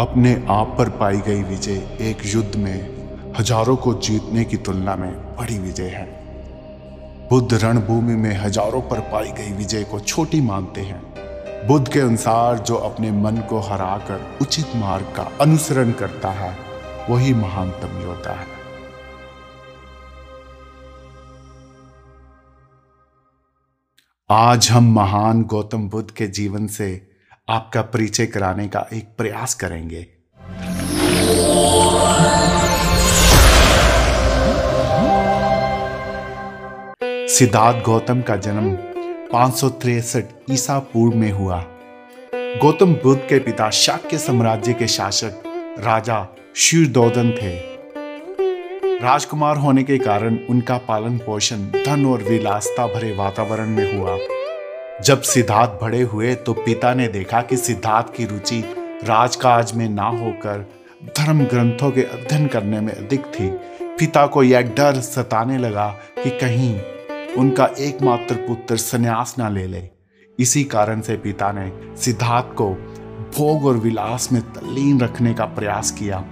अपने आप पर पाई गई विजय एक युद्ध में हज़ारों को जीतने की तुलना में बड़ी विजय है। बुद्ध रणभूमि में हज़ारों पर पाई गई विजय को छोटी मानते हैं। बुद्ध के अनुसार जो अपने मन को हराकर उचित मार्ग का अनुसरण करता है, वही महानतम योद्धा है। आज हम महान गौतम बुद्ध के जीवन से आपका परिचय कराने का एक प्रयास करेंगे। सिद्धार्थ गौतम का जन्म पाँच ईसा पूर्व में हुआ। गौतम बुद्ध के पिता शाक्य साम्राज्य के शासक राजा शीरदोदन थे। राजकुमार होने के कारण उनका पालन पोषण धन और विलासता भरे वातावरण में हुआ। जब सिद्धार्थ बड़े हुए तो पिता ने देखा कि सिद्धार्थ की रुचि राजकाज में ना होकर धर्म ग्रंथों के अध्ययन करने में अधिक थी। पिता को यह डर सताने लगा कि कहीं उनका एकमात्र पुत्र संन्यास ना ले ले। इसी कारण से पिता ने सिद्धार्थ को भोग और विलास में तल्लीन रखने का प्रयास किया।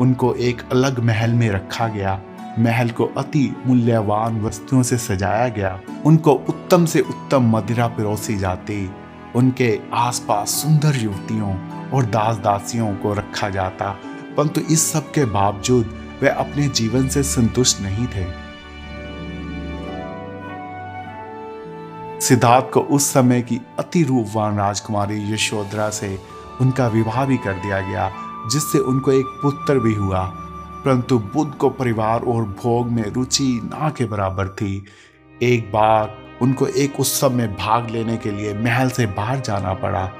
उनको एक अलग महल में रखा गया। महल को अति मूल्यवान वस्तुओं से सजाया गया। उनको उत्तम से उत्तम मदिरा पिरोसी जाती, उनके आसपास सुंदर युवतियों और दास दासियों को रखा जाता, परंतु इस सब के बावजूद वे अपने जीवन से संतुष्ट नहीं थे। सिद्धार्थ को उस समय की अति रूपवान राजकुमारी यशोधरा से उनका विवाह भी कर दिया गया, जिससे उनको एक पुत्र भी हुआ, परंतु बुद्ध को परिवार और भोग में रुचि ना के बराबर थी। एक बार उनको एक उत्सव में भाग लेने के लिए महल से बाहर जाना पड़ा।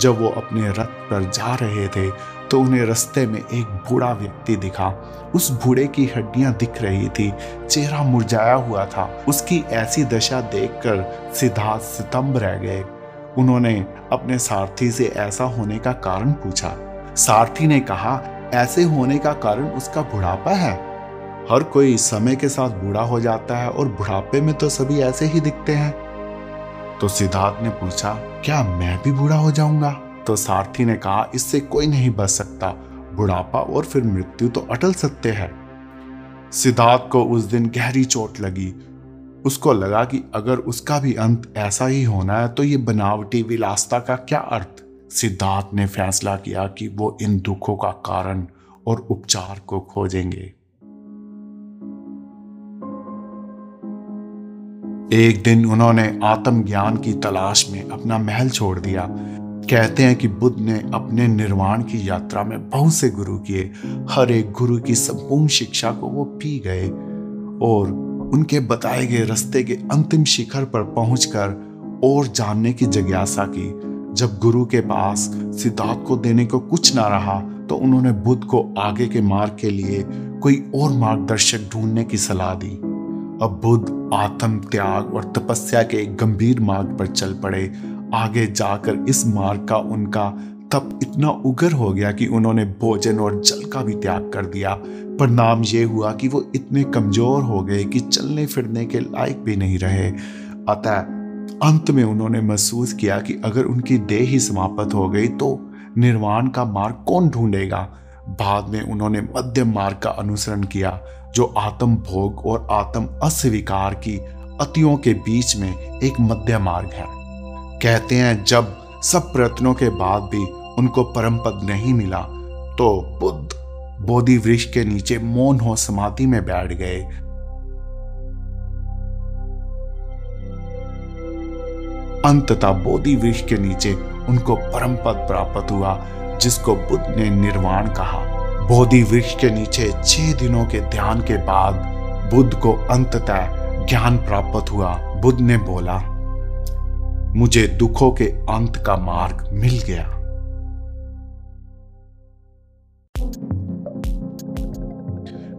जब वो अपने रथ पर जा रहे थे तो उन्हें रास्ते में एक बूढ़ा व्यक्ति दिखा। उस बूढ़े की हड्डियाँ दिख रही थी, चेहरा मुरझाया हुआ था। उसकी ऐसी दशा देखकर सिद्धार्थ सितंब रह गए। उन्होंने अपने सारथी से ऐसा होने का कारण पूछा। सारथी ने कहा, ऐसे होने का कारण उसका बुढ़ापा है? हर कोई समय के साथ बूढ़ा हो जाता है और बुढ़ापे में तो सभी ऐसे ही दिखते हैं। तो सिद्धार्थ ने पूछा, क्या मैं भी बूढ़ा हो जाऊँगा? तो सारथी ने कहा, इससे कोई नहीं बच सकता। बुढ़ापा और फिर मृत्यु तो अटल सत्य है। सिद्धार्थ को उस दिन गहरी चोट लगी। उसको लगा कि अगर उसका भी अंत ऐसा ही होना है तो ये बनावटी विलासता का क्या अर्थ? सिद्धार्थ ने फैसला किया कि वो इन दुखों का कारण और उपचार को खोजेंगे। एक दिन उन्होंने आत्मज्ञान की तलाश में अपना महल छोड़ दिया। कहते हैं कि बुद्ध ने अपने निर्वाण की यात्रा में बहुत से गुरु किए। हर एक गुरु की संपूर्ण शिक्षा को वो पी गए और उनके बताए गए रास्ते के अंतिम शिखर पर पहुंचकर और जानने की जिज्ञासा की। जब गुरु के पास सिद्धार्थ को देने को कुछ ना रहा तो उन्होंने बुद्ध को आगे के मार्ग के लिए कोई और मार्गदर्शक ढूँढने की सलाह दी। अब बुद्ध आत्म त्याग और तपस्या के गंभीर मार्ग पर चल पड़े। आगे जाकर इस मार्ग का उनका तप इतना उग्र हो गया कि उन्होंने भोजन और जल का भी त्याग कर दिया। परिणाम ये हुआ कि वो इतने कमज़ोर हो गए कि चलने फिरने के लायक भी नहीं रहे। अतः अंत में उन्होंने महसूस किया कि अगर उनकी देह ही समाप्त हो गई तो निर्वाण का मार्ग कौन ढूंढेगा? बाद में उन्होंने मध्यम मार्ग का अनुसरण किया। जो आत्म भोग और आत्म अस्वीकार की अतियों के बीच में एक मध्य मार्ग है। कहते हैं, जब सब प्रयत्नों के बाद भी उनको परम पद नहीं मिला तो बुद्ध बोधि वृक्ष के नीचे मौन हो समाधि में बैठ गए। अंततः बोधि वृक्ष के नीचे उनको परम पद प्राप्त हुआ, जिसको बुद्ध ने निर्वाण कहा। बोधि वृक्ष के नीचे छह दिनों के ध्यान के बाद बुद्ध को अंततः ज्ञान प्राप्त हुआ। बुद्ध ने बोला, मुझे दुखों के अंत का मार्ग मिल गया।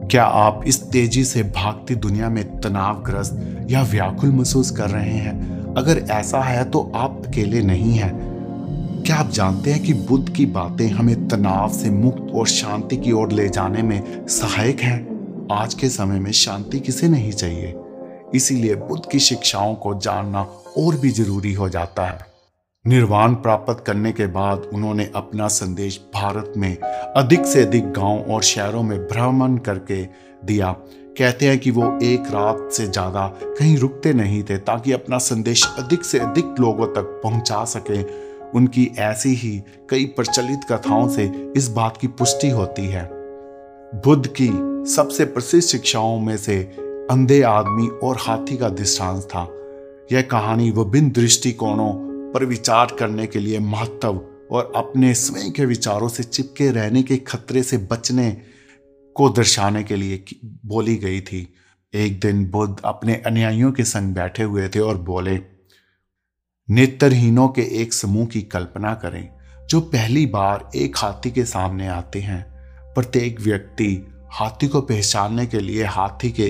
क्या आप इस तेज़ी से भागती दुनिया में तनावग्रस्त या व्याकुल महसूस कर रहे हैं? अगर ऐसा है तो आप अकेले नहीं हैं। क्या आप जानते हैं कि बुद्ध की बातें हमें तनाव से मुक्त और शांति की ओर ले जाने में सहायक हैं? आज के समय में शांति किसे नहीं चाहिए? इसीलिए बुद्ध की शिक्षाओं को जानना और भी ज़रूरी हो जाता है। निर्वाण प्राप्त करने के बाद उन्होंने अपना संदेश भारत में अधिक से अधिक गाँव और शहरों में भ्रमण करके दिया। कहते हैं कि वो एक रात से ज़्यादा कहीं रुकते नहीं थे ताकि अपना संदेश अधिक से अधिक लोगों तक पहुँचा सके उनकी ऐसी ही कई प्रचलित कथाओं से इस बात की पुष्टि होती है। बुद्ध की सबसे प्रसिद्ध शिक्षाओं में से अंधे आदमी और हाथी का दृष्टांत था। यह कहानी विभिन्न दृष्टिकोणों पर विचार करने के लिए महत्व और अपने स्वयं के विचारों से चिपके रहने के खतरे से बचने को दर्शाने के लिए बोली गई थी। एक दिन बुद्ध अपने अनुयायियों के संग बैठे हुए थे और बोले नेत्रहीनों के एक समूह की कल्पना करें, जो पहली बार एक हाथी के सामने आते हैं। प्रत्येक व्यक्ति हाथी को पहचानने के लिए हाथी के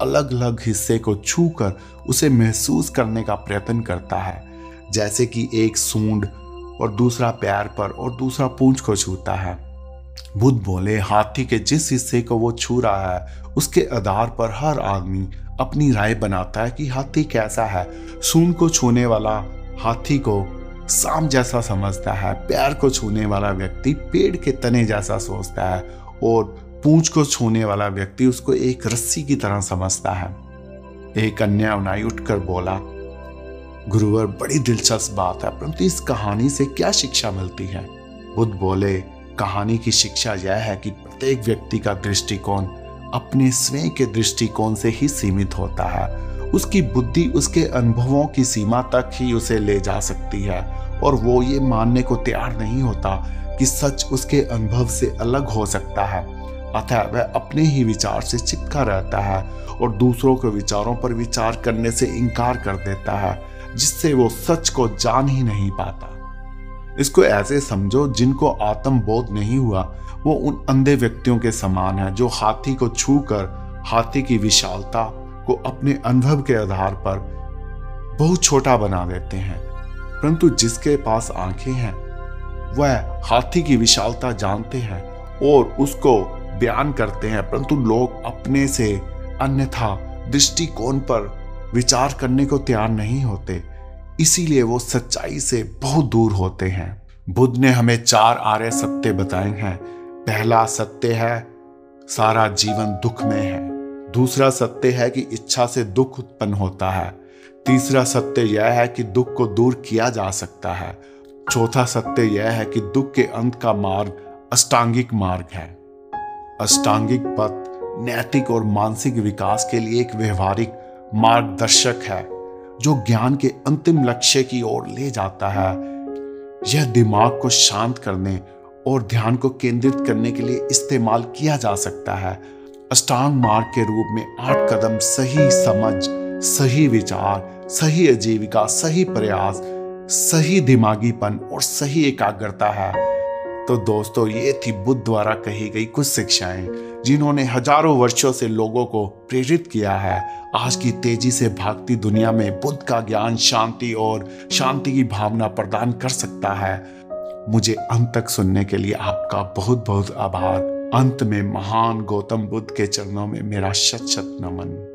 अलग अलग हिस्से को छूकर उसे महसूस करने का प्रयत्न करता है। जैसे कि एक सूंड और दूसरा पैर पर और दूसरा पूंछ को छूता है। बुद्ध बोले, हाथी के जिस हिस्से को वो छू रहा है, उसके आधार पर हर आदमी अपनी राय बनाता है कि हाथी कैसा है। सूंड को छूने वाला हाथी को सांप जैसा समझता है, पैर को छूने वाला व्यक्ति पेड़ के तने जैसा सोचता है और पूंछ को छूने वाला व्यक्ति उसको एक रस्सी की तरह समझता है। एक अन्य अनाई उठकर बोला, गुरुवर, बड़ी दिलचस्प बात है, परंतु इस कहानी से क्या शिक्षा मिलती है? बुद्ध बोले कहानी की शिक्षा यह है कि प्रत्येक व्यक्ति का दृष्टिकोण अपने स्वयं के दृष्टिकोण से ही सीमित होता है। उसकी बुद्धि उसके अनुभवों की सीमा तक ही उसे ले जा सकती है और वो ये मानने को तैयार नहीं होता कि सच उसके अनुभव से अलग हो सकता है। अतः वह अपने ही विचार से चिपका रहता है और दूसरों के विचारों पर विचार करने से इनकार कर देता है, जिससे वो सच को जान ही नहीं पाता। इसको ऐसे समझो जिनको आत्म बोध नहीं हुआ, वो उन अंधे व्यक्तियों के समान है जो हाथी को छू कर हाथी की विशालता को अपने अनुभव के आधार पर बहुत छोटा बना देते हैं। परंतु जिसके पास आँखें हैं, वह हाथी की विशालता जानते हैं और उसको बयान करते हैं। परंतु लोग अपने से अन्यथा दृष्टिकोण पर विचार करने को तैयार नहीं होते। इसीलिए वो सच्चाई से बहुत दूर होते हैं। बुद्ध ने हमें चार आर्य सत्य बताए हैं। पहला सत्य है, सारा जीवन दुख में है। दूसरा सत्य है कि इच्छा से दुख उत्पन्न होता है। तीसरा सत्य यह है कि दुख को दूर किया जा सकता है। चौथा सत्य यह है कि दुख के अंत का मार्ग अष्टांगिक मार्ग है। अष्टांगिक पथ नैतिक और मानसिक विकास के लिए एक व्यवहारिक मार्गदर्शक है। जो ज्ञान के अंतिम लक्ष्य की ओर ले जाता है। यह दिमाग को शांत करने और ध्यान को केंद्रित करने के लिए इस्तेमाल किया जा सकता है। अष्टांग मार्ग के रूप में आठ कदम सही समझ, सही विचार, सही आजीविका, सही प्रयास, सही दिमागीपन और सही एकाग्रता है। तो दोस्तों, ये थी बुद्ध द्वारा कही गई कुछ शिक्षाएँ, जिन्होंने हज़ारों वर्षों से लोगों को प्रेरित किया है। आज की तेज़ी से भागती दुनिया में बुद्ध का ज्ञान शांति और शांति की भावना प्रदान कर सकता है। मुझे अंत तक सुनने के लिए आपका बहुत बहुत आभार। अंत में महान गौतम बुद्ध के चरणों में मेरा शत शत नमन।